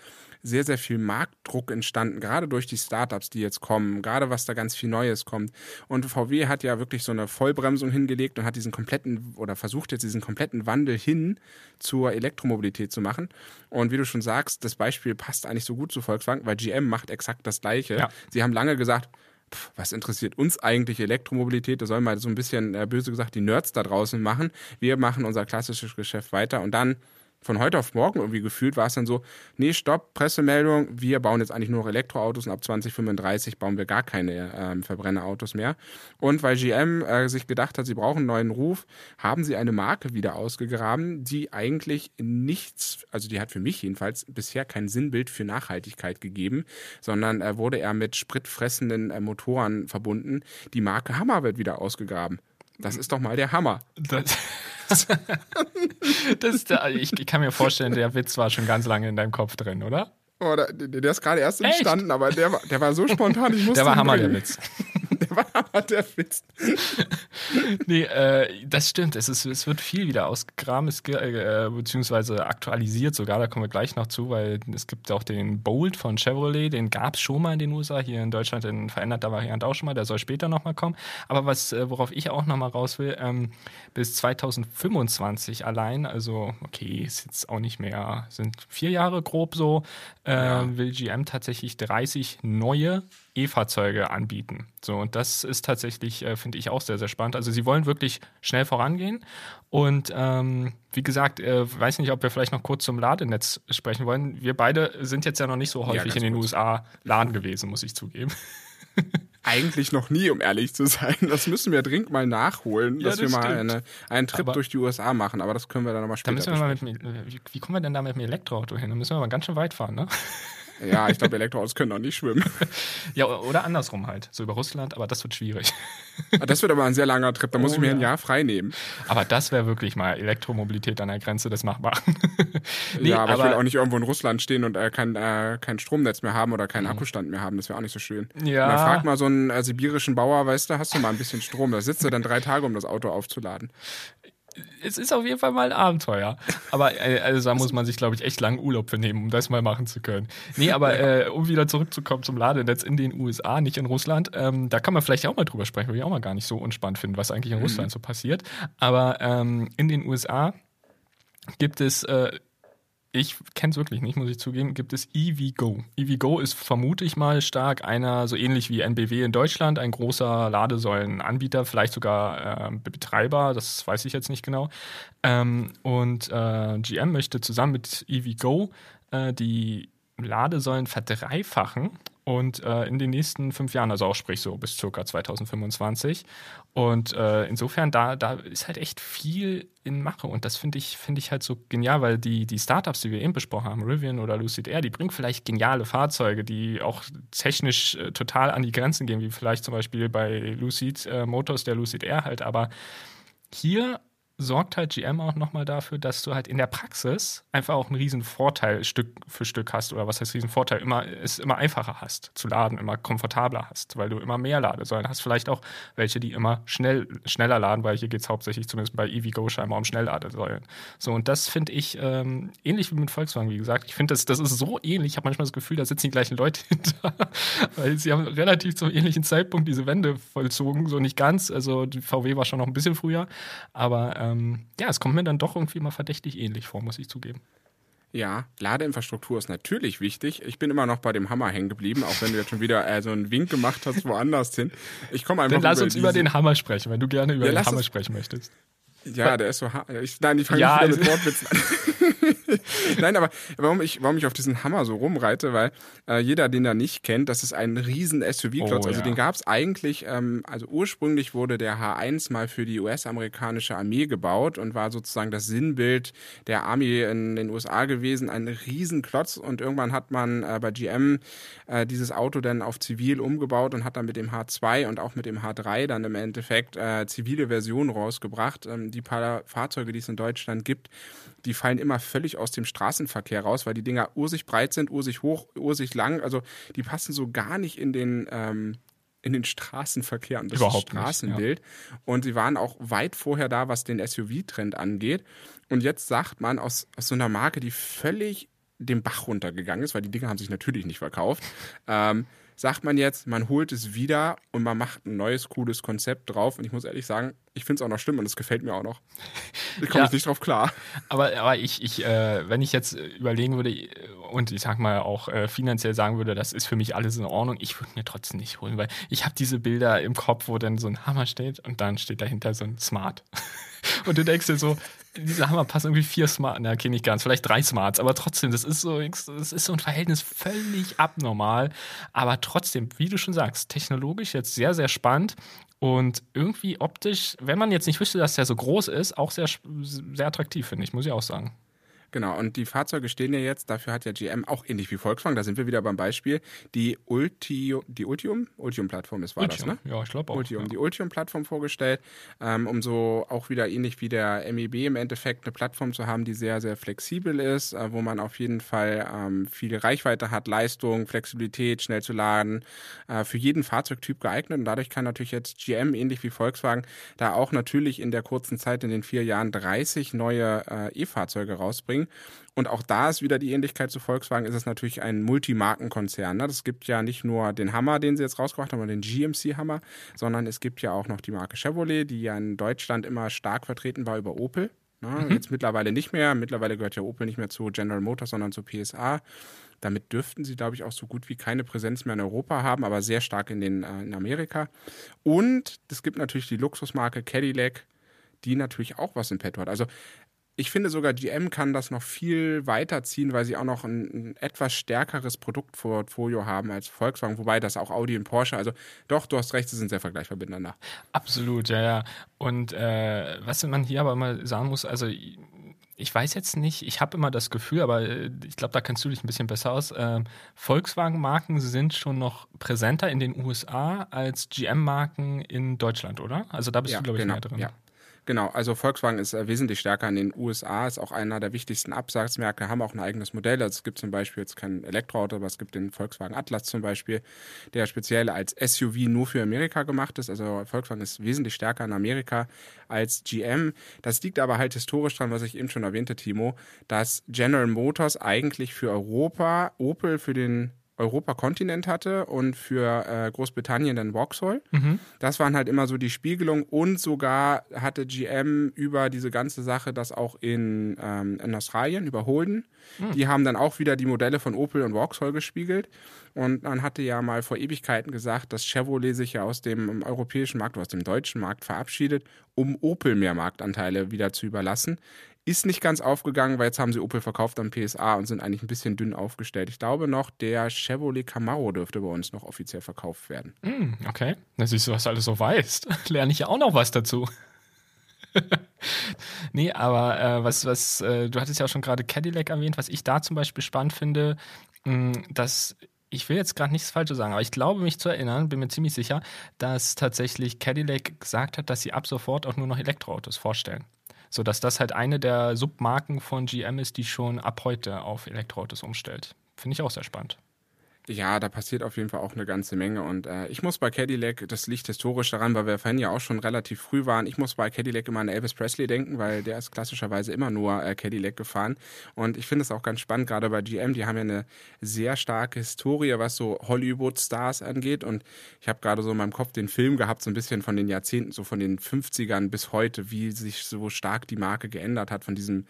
S1: sehr, sehr viel Marktdruck entstanden, gerade durch die Startups, die jetzt kommen, gerade was da ganz viel Neues kommt. Und VW hat ja wirklich so eine Vollbremsung hingelegt und hat diesen kompletten oder versucht jetzt diesen kompletten Wandel hin zur Elektromobilität zu machen. Und wie du schon sagst, das Beispiel passt eigentlich so gut zu Volkswagen, weil GM macht exakt das Gleiche. Ja. Sie haben lange gesagt, pff, was interessiert uns eigentlich Elektromobilität? Da sollen mal so ein bisschen, äh, böse gesagt, die Nerds da draußen machen. Wir machen unser klassisches Geschäft weiter und dann von heute auf morgen irgendwie gefühlt war es dann so, nee, stopp, Pressemeldung, wir bauen jetzt eigentlich nur noch Elektroautos und ab 2035 bauen wir gar keine ähm, Verbrennerautos mehr. Und weil GM äh, sich gedacht hat, sie brauchen einen neuen Ruf, haben sie eine Marke wieder ausgegraben, die eigentlich nichts, also die hat für mich jedenfalls bisher kein Sinnbild für Nachhaltigkeit gegeben, sondern äh, wurde er mit spritfressenden äh, Motoren verbunden. Die Marke Hammer wird wieder ausgegraben. Das ist doch mal der Hammer.
S2: Das, das der, ich, ich, kann mir vorstellen, der Witz war schon ganz lange in deinem Kopf drin, oder?
S1: Oh, der, der ist gerade erst entstanden, Echt? aber der war, der war so spontan, ich musste
S2: Der war Hammer, bringen. der Witz.
S1: war der Witz.
S2: nee, äh, das stimmt. Es, ist, es wird viel wieder ausgegraben, es, äh, beziehungsweise aktualisiert sogar. Da kommen wir gleich noch zu, weil es gibt auch den Bolt von Chevrolet, den gab es schon mal in den USA, hier in Deutschland in veränderter Variante auch schon mal. Der soll später nochmal kommen. Aber was, äh, worauf ich auch nochmal raus will, ähm, bis 2025 allein, also okay, ist jetzt auch nicht mehr, sind vier Jahre grob so, äh, ja. will GM tatsächlich 30 neue E-Fahrzeuge anbieten. So, und das ist tatsächlich, äh, finde ich, auch sehr, sehr spannend. Also sie wollen wirklich schnell vorangehen. Und ähm, wie gesagt, äh, weiß nicht, ob wir vielleicht noch kurz zum Ladenetz sprechen wollen. Wir beide sind jetzt ja noch nicht so häufig ja, in den kurz. USA Laden gewesen, muss ich zugeben.
S1: Eigentlich noch nie, um ehrlich zu sein. Das müssen wir dringend mal nachholen,
S2: Ja,
S1: dass
S2: das
S1: wir mal eine, einen Trip
S2: Aber-
S1: durch die USA machen. Aber das können wir dann nochmal
S2: Da
S1: später
S2: müssen wir mal mit, wie, wie kommen wir denn da mit dem Elektroauto hin? Da müssen wir mal ganz schön weit fahren, ne?
S1: Ja, ich glaube, Elektroautos können auch nicht schwimmen.
S2: Ja, oder andersrum halt. So über Russland, aber das wird schwierig.
S1: Das wird aber ein sehr langer Trip. Da muss
S2: Oh,
S1: ich mir ein
S2: ja.
S1: Jahr frei nehmen.
S2: Aber das wäre wirklich mal Elektromobilität an der Grenze des Machbaren. Nee,
S1: ja, aber, ich will
S2: aber-
S1: auch nicht irgendwo in Russland stehen und äh, kein, äh, kein Stromnetz mehr haben oder keinen Akkustand mehr haben. Das wäre auch nicht so schön.
S2: Mhm. Ja.
S1: Man fragt mal so einen äh, sibirischen Bauer, weißt du, hast du mal ein bisschen Strom? Da sitzt er dann drei Tage, um das Auto aufzuladen.
S2: Es ist auf jeden Fall mal ein Abenteuer. Aber äh, also da muss man sich, glaube ich, echt langen Urlaub für nehmen, um das mal machen zu können. Nee, aber äh, um wieder zurückzukommen zum Ladenetz in den USA, nicht in Russland, ähm, da kann man vielleicht auch mal drüber sprechen, weil ich auch mal gar nicht so unspannend finde, was eigentlich in Russland so passiert. Aber ähm, in den USA gibt es, äh, ich kenne es wirklich nicht, muss ich zugeben, gibt es EVgo. EVgo ist, vermute ich mal, stark einer, so ähnlich wie NBW in Deutschland, ein großer Ladesäulenanbieter, vielleicht sogar äh, Betreiber, das weiß ich jetzt nicht genau. Ähm, und äh, GM möchte zusammen mit EVgo äh, die Ladesäulen verdreifachen und äh, in den nächsten fünf Jahren, also auch sprich so bis circa 2025. Und äh, insofern, da, da ist halt echt viel in Mache und das finde ich, finde ich halt so genial, weil die, die Startups, die wir eben besprochen haben, Rivian oder Lucid Air, die bringen vielleicht geniale Fahrzeuge, die auch technisch äh, total an die Grenzen gehen, wie vielleicht zum Beispiel bei Lucid äh, Motors, der Lucid Air halt, aber hier sorgt halt GM auch nochmal dafür, dass du halt in der Praxis einfach auch einen riesen Vorteil Stück für Stück hast oder was heißt riesen Vorteil, immer, es immer einfacher hast zu laden, immer komfortabler hast, weil du immer mehr Ladesäulen hast. Vielleicht auch welche, die immer schnell, schneller laden, weil hier geht es hauptsächlich zumindest bei EVgo scheinbar um Schnellladesäulen. So, und das finde ich ähm, ähnlich wie mit Volkswagen, wie gesagt. Ich finde, das, das ist so ähnlich. Ich habe manchmal das Gefühl, da sitzen die gleichen Leute hinter, weil sie haben relativ zum ähnlichen Zeitpunkt diese Wende vollzogen, so nicht ganz. Also die VW war schon noch ein bisschen früher, aber ähm, ja, es kommt mir dann doch irgendwie mal verdächtig ähnlich vor, muss ich zugeben.
S1: Ja, Ladeinfrastruktur ist natürlich wichtig. Ich bin immer noch bei dem Hammer hängen geblieben, auch wenn du jetzt schon wieder äh, so einen Wink gemacht hast, woanders hin. Ich komme einfach
S2: Dann lass
S1: über
S2: uns über den Hammer sprechen, wenn du gerne über
S1: Ja,
S2: den Hammer sprechen möchtest.
S1: Ja, der ist so. ha- Ich, nein, ich fange
S2: Ja,
S1: nicht wieder
S2: also-
S1: mit Wortwitzen an. nein, aber warum ich, warum ich auf diesen Hammer so rumreite, weil äh, jeder, den er nicht kennt, das ist ein riesen SUV-Klotz.
S2: Oh,
S1: also
S2: ja.
S1: den gab es eigentlich, ähm, also ursprünglich wurde der H1 mal für die US-amerikanische Armee gebaut und war sozusagen das Sinnbild der Armee in den USA gewesen. Ein riesen Klotz und irgendwann hat man äh, bei GM äh, dieses Auto dann auf zivil umgebaut und hat dann mit dem H2 und auch mit dem H3 dann im Endeffekt äh, zivile Versionen rausgebracht. Ähm, die paar Fahrzeuge, die es in Deutschland gibt, die fallen immer völlig aus dem Straßenverkehr raus, weil die Dinger ursig breit sind, ursig hoch, ursig lang. Also die passen so gar nicht in den ähm, in den Straßenverkehr und das
S2: Überhaupt nicht,
S1: Straßenbild. Und sie waren auch weit vorher da, was den SUV-Trend angeht. Und jetzt sagt man aus, aus so einer Marke, die völlig den Bach runtergegangen ist, weil die Dinger haben sich natürlich nicht verkauft, ähm, sagt man jetzt, man holt es wieder und man macht ein neues, cooles Konzept drauf. Und ich muss ehrlich sagen, ich finde es auch noch schlimm und es gefällt mir auch noch. Ich komme
S2: Ja.
S1: jetzt nicht drauf klar.
S2: Aber, aber ich, ich äh, wenn ich jetzt überlegen würde und ich sag mal auch äh, finanziell sagen würde, das ist für mich alles in Ordnung, ich würde mir trotzdem nicht holen, weil ich habe diese Bilder im Kopf, wo dann so ein Hammer steht und dann steht dahinter so ein Smart. Und du denkst dir so, dieser Hammer passt irgendwie vier Smart, na, okay, nicht ganz, vielleicht drei Smarts, aber trotzdem, das ist so, das ist so ein Verhältnis völlig abnormal. Aber trotzdem, wie du schon sagst, technologisch jetzt sehr, sehr spannend. Und irgendwie optisch, wenn man jetzt nicht wüsste, dass der so groß ist, auch sehr, sehr attraktiv, finde ich, muss ich auch sagen.
S1: Genau, und die Fahrzeuge stehen ja jetzt, dafür hat ja GM auch ähnlich wie Volkswagen, da sind wir wieder beim Beispiel, die, Ulti, die Ultium, Ultium-Plattform ist, war
S2: Ultium.
S1: das, ne?
S2: Ja, ich glaube auch.
S1: Ultium,
S2: ja.
S1: die Ultium-Plattform vorgestellt, ähm, um so auch wieder ähnlich wie der MEB im Endeffekt eine Plattform zu haben, die sehr, sehr flexibel ist, äh, wo man auf jeden Fall ähm, viel Reichweite hat, Leistung, Flexibilität, schnell zu laden, äh, für jeden Fahrzeugtyp geeignet und dadurch kann natürlich jetzt GM ähnlich wie Volkswagen da auch natürlich in der kurzen Zeit in den vier Jahren 30 neue äh, E-Fahrzeuge rausbringen. Und auch da ist wieder die Ähnlichkeit zu Volkswagen, ist es natürlich ein Multimarkenkonzern. Ne? Das gibt ja nicht nur den Hammer, den sie jetzt rausgebracht haben, den GMC-Hammer, sondern es gibt ja auch noch die Marke Chevrolet, die ja in Deutschland immer stark vertreten war über Opel. Ne? Jetzt mittlerweile nicht mehr. Mittlerweile gehört ja Opel nicht mehr zu General Motors, sondern zu PSA. Damit dürften sie, glaube ich, auch so gut wie keine Präsenz mehr in Europa haben, aber sehr stark in, den, äh, in Amerika. Und es gibt natürlich die Luxusmarke Cadillac, die natürlich auch was im Petto hat. Also ich finde sogar GM kann das noch viel weiter ziehen, weil sie auch noch ein, ein, etwas stärkeres Produktportfolio haben als Volkswagen, wobei das auch Audi und Porsche, also doch, du hast recht, sie sind sehr vergleichbar miteinander.
S2: Absolut, ja, ja. Und äh, was man hier aber immer sagen muss, also ich weiß jetzt nicht, ich habe immer das Gefühl, aber äh, ich glaube, da kennst du dich ein bisschen besser aus. Äh, Volkswagen-Marken sind schon noch präsenter in den USA als GM-Marken in Deutschland, oder? Also da bist ja, du, glaube ich, genau, mehr drin.
S1: Ja. Genau, also Volkswagen ist äh, wesentlich stärker in den USA, ist auch einer der wichtigsten Absatzmärkte, haben auch ein eigenes Modell. Also es gibt zum Beispiel jetzt kein Elektroauto, aber es gibt den Volkswagen Atlas zum Beispiel, der speziell als SUV nur für Amerika gemacht ist. Also Volkswagen ist wesentlich stärker in Amerika als GM. Das liegt aber halt historisch dran, was ich eben schon erwähnte, Timo, dass General Motors eigentlich für Europa, Opel für den Europa-Kontinent hatte und für äh, Großbritannien dann Vauxhall. Mhm. Das waren halt immer so die Spiegelung und sogar hatte GM über diese ganze Sache das auch in, ähm, in Australien über Holden. Mhm. Die haben dann auch wieder die Modelle von Opel und Vauxhall gespiegelt. Und man hatte ja mal vor Ewigkeiten gesagt, dass Chevrolet sich ja aus dem europäischen Markt, aus dem deutschen Markt verabschiedet, um Opel mehr Marktanteile wieder zu überlassen. Ist nicht ganz aufgegangen, weil jetzt haben sie Opel verkauft am PSA und sind eigentlich ein bisschen dünn aufgestellt. Ich glaube noch, der Chevrolet Camaro dürfte bei uns noch offiziell verkauft werden.
S2: Mm, okay. Na siehst du, was du alles so weißt. Lerne ich ja auch noch was dazu. nee, aber äh, was, was, äh, du hattest ja auch schon gerade Cadillac erwähnt, was ich da zum Beispiel spannend finde, mh, mm, dass ich will jetzt gerade nichts Falsches sagen, aber ich glaube mich zu erinnern, bin mir ziemlich sicher, dass tatsächlich Cadillac gesagt hat, dass sie ab sofort auch nur noch Elektroautos vorstellen sodass das halt eine der Submarken von GM ist, die schon ab heute auf Elektroautos umstellt. Finde ich auch sehr spannend.
S1: Ja, da passiert auf jeden Fall auch eine ganze Menge. Und äh, ich muss bei Cadillac, das liegt historisch daran, weil wir vorhin ja auch schon relativ früh waren, ich muss bei Cadillac immer an Elvis Presley denken, weil der ist klassischerweise immer nur äh, Cadillac gefahren. Und ich finde es auch ganz spannend, gerade bei GM, die haben ja eine sehr starke Historie, was so Hollywood-Stars angeht. Und ich habe gerade so in meinem Kopf den Film gehabt, so ein bisschen von den Jahrzehnten, so von den 50ern bis heute, wie sich so stark die Marke geändert hat von diesem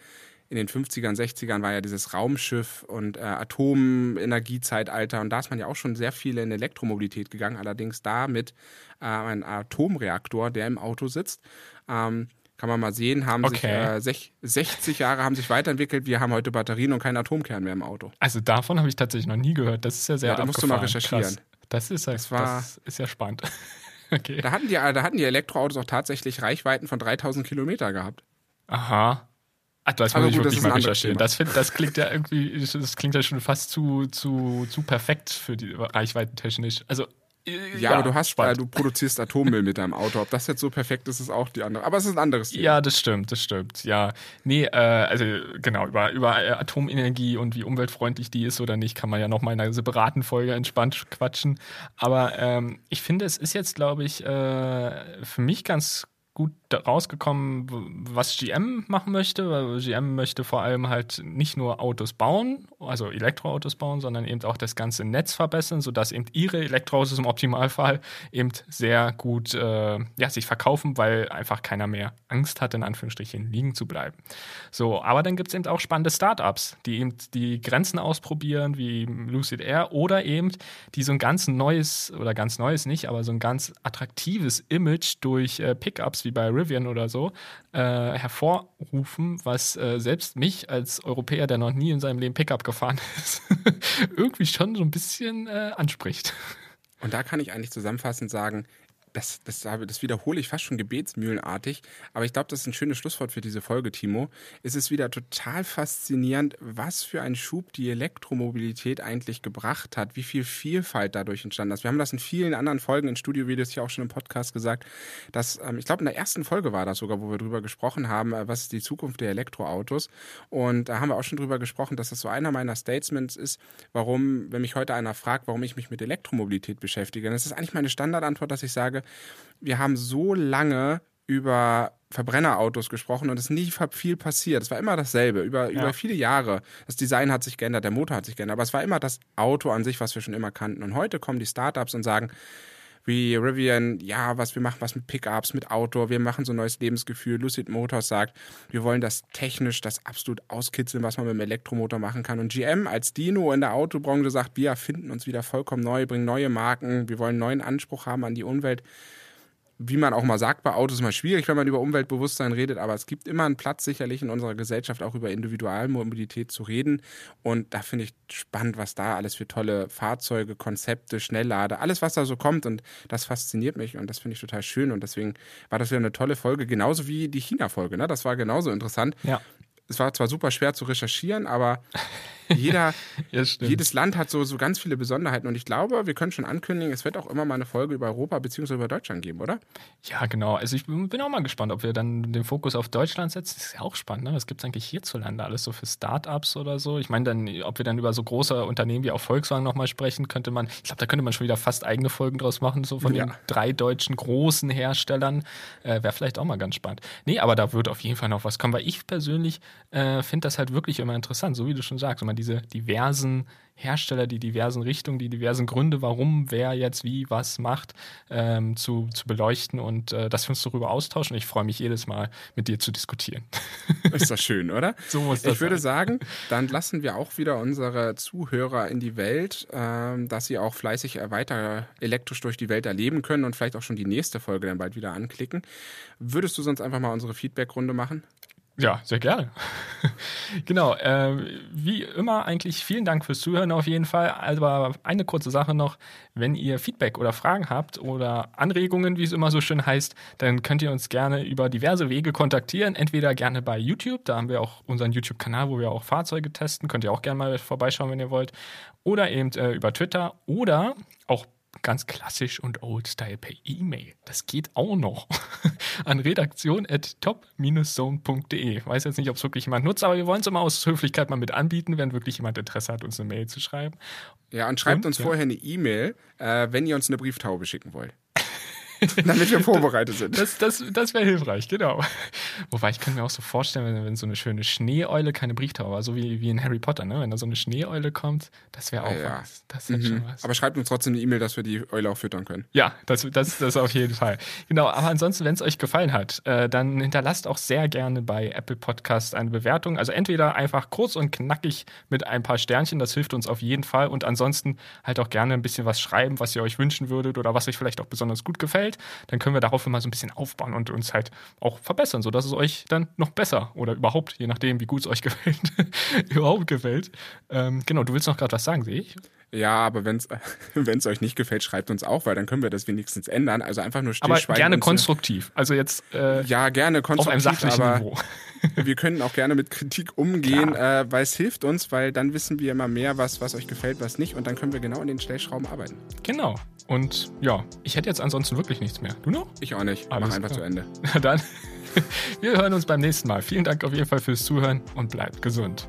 S1: in den 50ern, 60ern war ja dieses Raumschiff und äh, Atomenergiezeitalter und da ist man ja auch schon sehr viel in Elektromobilität gegangen, allerdings da mit äh, einem Atomreaktor, der im Auto sitzt. Ähm, kann man mal sehen, haben okay. sich äh, 60 Jahre haben sich weiterentwickelt. Wir haben heute Batterien und keinen Atomkern mehr im Auto.
S2: Also davon habe ich tatsächlich noch nie gehört. Das ist ja sehr
S1: ja, da musst du mal recherchieren. Krass.
S2: Das ist ja, das, war, das ist ja spannend.
S1: okay. Da hatten die, da hatten die Elektroautos auch tatsächlich Reichweiten von 3000 Kilometer gehabt.
S2: Aha. Ach, das muss ich gut, wirklich mal recherchieren. Das, find, das klingt ja irgendwie, das klingt ja schon fast zu, zu, zu perfekt für die Reichweiten technisch. Also
S1: ja, ja, aber du hast, äh, du produzierst Atommüll mit deinem Auto. Ob das jetzt so perfekt ist, ist auch die andere. Aber es ist ein anderes
S2: Thema. Ja, das stimmt, das stimmt. Ja, nee, äh, also genau über über äh, Atomenergie und wie umweltfreundlich die ist oder nicht, kann man ja noch mal in einer separaten Folge entspannt quatschen. Aber ähm, ich finde, es ist jetzt, glaube ich, äh, für mich ganz gut rausgekommen, was GM machen möchte, weil GM möchte vor allem halt nicht nur Autos bauen, also Elektroautos bauen, sondern eben auch das ganze Netz verbessern, sodass eben ihre Elektroautos im Optimalfall eben sehr gut äh, ja, sich verkaufen, weil einfach keiner mehr Angst hat, in Anführungsstrichen liegen zu bleiben. So, aber dann gibt es eben auch spannende Startups, die eben die Grenzen ausprobieren, wie Lucid Air oder eben die so ein ganz neues, oder ganz neues nicht, aber so ein ganz attraktives Image durch äh, Pickups wie bei Rivian oder so äh, hervorrufen, was äh, selbst mich als Europäer, der noch nie in seinem Leben Pickup gefahren ist, irgendwie schon so ein bisschen äh, anspricht.
S1: Und da kann ich eigentlich zusammenfassend sagen, das, das, das wiederhole ich fast schon gebetsmühlenartig, aber ich glaube, das ist ein schönes Schlusswort für diese Folge, Timo. Es ist wieder total faszinierend, was für einen Schub die Elektromobilität eigentlich gebracht hat, wie viel Vielfalt dadurch entstanden ist. Wir haben das in vielen anderen Folgen in Studiovideos hier auch schon im Podcast gesagt, dass, ähm, ich glaube, in der ersten Folge war das sogar, wo wir drüber gesprochen haben, äh, was ist die Zukunft der Elektroautos. Und da haben wir auch schon drüber gesprochen, dass das so einer meiner Statements ist, warum, wenn mich heute einer fragt, warum ich mich mit Elektromobilität beschäftige, dann ist das eigentlich meine Standardantwort, dass ich sage, wir haben so lange über Verbrennerautos gesprochen und es ist nie viel passiert. Es war immer dasselbe, über, ja. über viele Jahre. Das Design hat sich geändert, der Motor hat sich geändert, aber es war immer das Auto an sich, was wir schon immer kannten. Und heute kommen die Startups und sagen, wie Rivian, ja, was wir machen, was mit Pickups, mit Auto, wir machen so ein neues Lebensgefühl. Lucid Motors sagt, wir wollen das technisch, das absolut auskitzeln, was man mit dem Elektromotor machen kann. Und GM als Dino in der Autobranche sagt, wir erfinden uns wieder vollkommen neu, bringen neue Marken, wir wollen neuen Anspruch haben an die Umwelt. Wie man auch mal sagt, bei Autos ist mal schwierig, wenn man über Umweltbewusstsein redet, aber es gibt immer einen Platz sicherlich in unserer Gesellschaft auch über Individualmobilität zu reden. Und da finde ich spannend, was da alles für tolle Fahrzeuge, Konzepte, Schnelllade, alles, was da so kommt. Und das fasziniert mich und das finde ich total schön. Und deswegen war das wieder eine tolle Folge, genauso wie die China-Folge. Ne? Das war genauso interessant.
S2: Ja.
S1: Es war zwar super schwer zu recherchieren, aber jeder,
S2: Ja,
S1: jedes Land hat so, so ganz viele Besonderheiten und ich glaube, wir können schon ankündigen, es wird auch immer mal eine Folge über Europa bzw. über Deutschland geben, oder?
S2: Ja, genau. Also ich bin auch mal gespannt, ob wir dann den Fokus auf Deutschland setzen. Das ist ja auch spannend, ne? Was gibt es eigentlich hierzulande alles so für Startups oder so? Ich meine dann, ob wir dann über so große Unternehmen wie auch Volkswagen nochmal sprechen, könnte man, ich glaube, da könnte man schon wieder fast eigene Folgen draus machen, so von
S1: Ja.
S2: den drei deutschen großen Herstellern. Äh, Wäre vielleicht auch mal ganz spannend. Nee, aber da wird auf jeden Fall noch was kommen, weil ich persönlich äh, finde das halt wirklich immer interessant, so wie du schon sagst, immer diese diversen Hersteller, die diversen Richtungen, die diversen Gründe, warum wer jetzt wie was macht, ähm, zu, zu beleuchten und äh, dass wir uns darüber austauschen. Ich freue mich jedes Mal, mit dir zu diskutieren.
S1: Ist das schön, oder?
S2: So muss das
S1: Ich würde
S2: sein.
S1: sagen, dann lassen wir auch wieder unsere Zuhörer in die Welt, ähm, dass sie auch fleißig äh, weiter elektrisch durch die Welt erleben können und vielleicht auch schon die nächste Folge dann bald wieder anklicken. Würdest du sonst einfach mal unsere Feedback-Runde machen?
S2: Ja, sehr gerne. genau. Äh, wie immer eigentlich vielen Dank fürs Zuhören auf jeden Fall. Aber eine kurze Sache noch. Wenn ihr Feedback oder Fragen habt oder Anregungen, wie es immer so schön heißt, dann könnt ihr uns gerne über diverse Wege kontaktieren. Entweder gerne bei YouTube, da haben wir auch unseren YouTube-Kanal, wo wir auch Fahrzeuge testen. Könnt ihr auch gerne mal vorbeischauen, wenn ihr wollt. Oder eben äh, über Twitter oder auch ganz klassisch und old-style per E-Mail. Das geht auch noch. An redaktion at top-zone.de. Weiß jetzt nicht, ob es wirklich jemand nutzt, aber wir wollen es immer aus Höflichkeit mal mit anbieten, wenn wirklich jemand Interesse hat, uns eine Mail zu schreiben.
S1: Ja, und schreibt
S2: Und,
S1: uns
S2: ja.
S1: vorher eine E-Mail, äh, wenn ihr uns eine Brieftaube schicken wollt. Damit wir vorbereitet sind.
S2: Das, das, das wäre hilfreich, genau. Wobei ich kann mir auch so vorstellen, wenn, wenn so eine schöne Schneeeule keine Brieftaube war, so wie, wie in Harry Potter, ne? wenn da so eine Schneeeule kommt, das wäre auch
S1: Ja.
S2: was. Das ist schon
S1: Mhm.
S2: was.
S1: Aber schreibt uns trotzdem eine E-Mail, dass wir die Eule auch füttern können.
S2: Ja, das, das, das auf jeden Fall. Genau, aber ansonsten, wenn es euch gefallen hat, äh, dann hinterlasst auch sehr gerne bei Apple Podcast eine Bewertung. Also entweder einfach kurz und knackig mit ein paar Sternchen, das hilft uns auf jeden Fall. Und ansonsten halt auch gerne ein bisschen was schreiben, was ihr euch wünschen würdet oder was euch vielleicht auch besonders gut gefällt. Dann können wir darauf immer so ein bisschen aufbauen und uns halt auch verbessern, sodass es euch dann noch besser oder überhaupt, je nachdem, wie gut es euch gefällt, überhaupt gefällt. Ähm, genau, du willst noch gerade was sagen, sehe ich.
S1: Ja, aber wenn es euch nicht gefällt, schreibt uns auch, weil dann können wir das wenigstens ändern. Also einfach nur
S2: Aber
S1: stillschweigen.
S2: gerne
S1: und-
S2: konstruktiv. Also jetzt äh,
S1: Ja, gerne
S2: auf einem
S1: konstruktiv,
S2: sachlichen
S1: aber
S2: Niveau.
S1: wir können auch gerne mit Kritik umgehen, äh, weil es hilft uns, weil dann wissen wir immer mehr, was, was euch gefällt, was nicht und dann können wir genau in den Stellschrauben arbeiten.
S2: Genau. Und ja, ich hätte jetzt ansonsten wirklich nichts mehr. Du noch?
S1: Ich auch nicht.
S2: Alles
S1: Mach einfach
S2: klar.
S1: zu Ende.
S2: Na dann, wir hören uns beim nächsten Mal. Vielen Dank auf jeden Fall fürs Zuhören und bleibt gesund.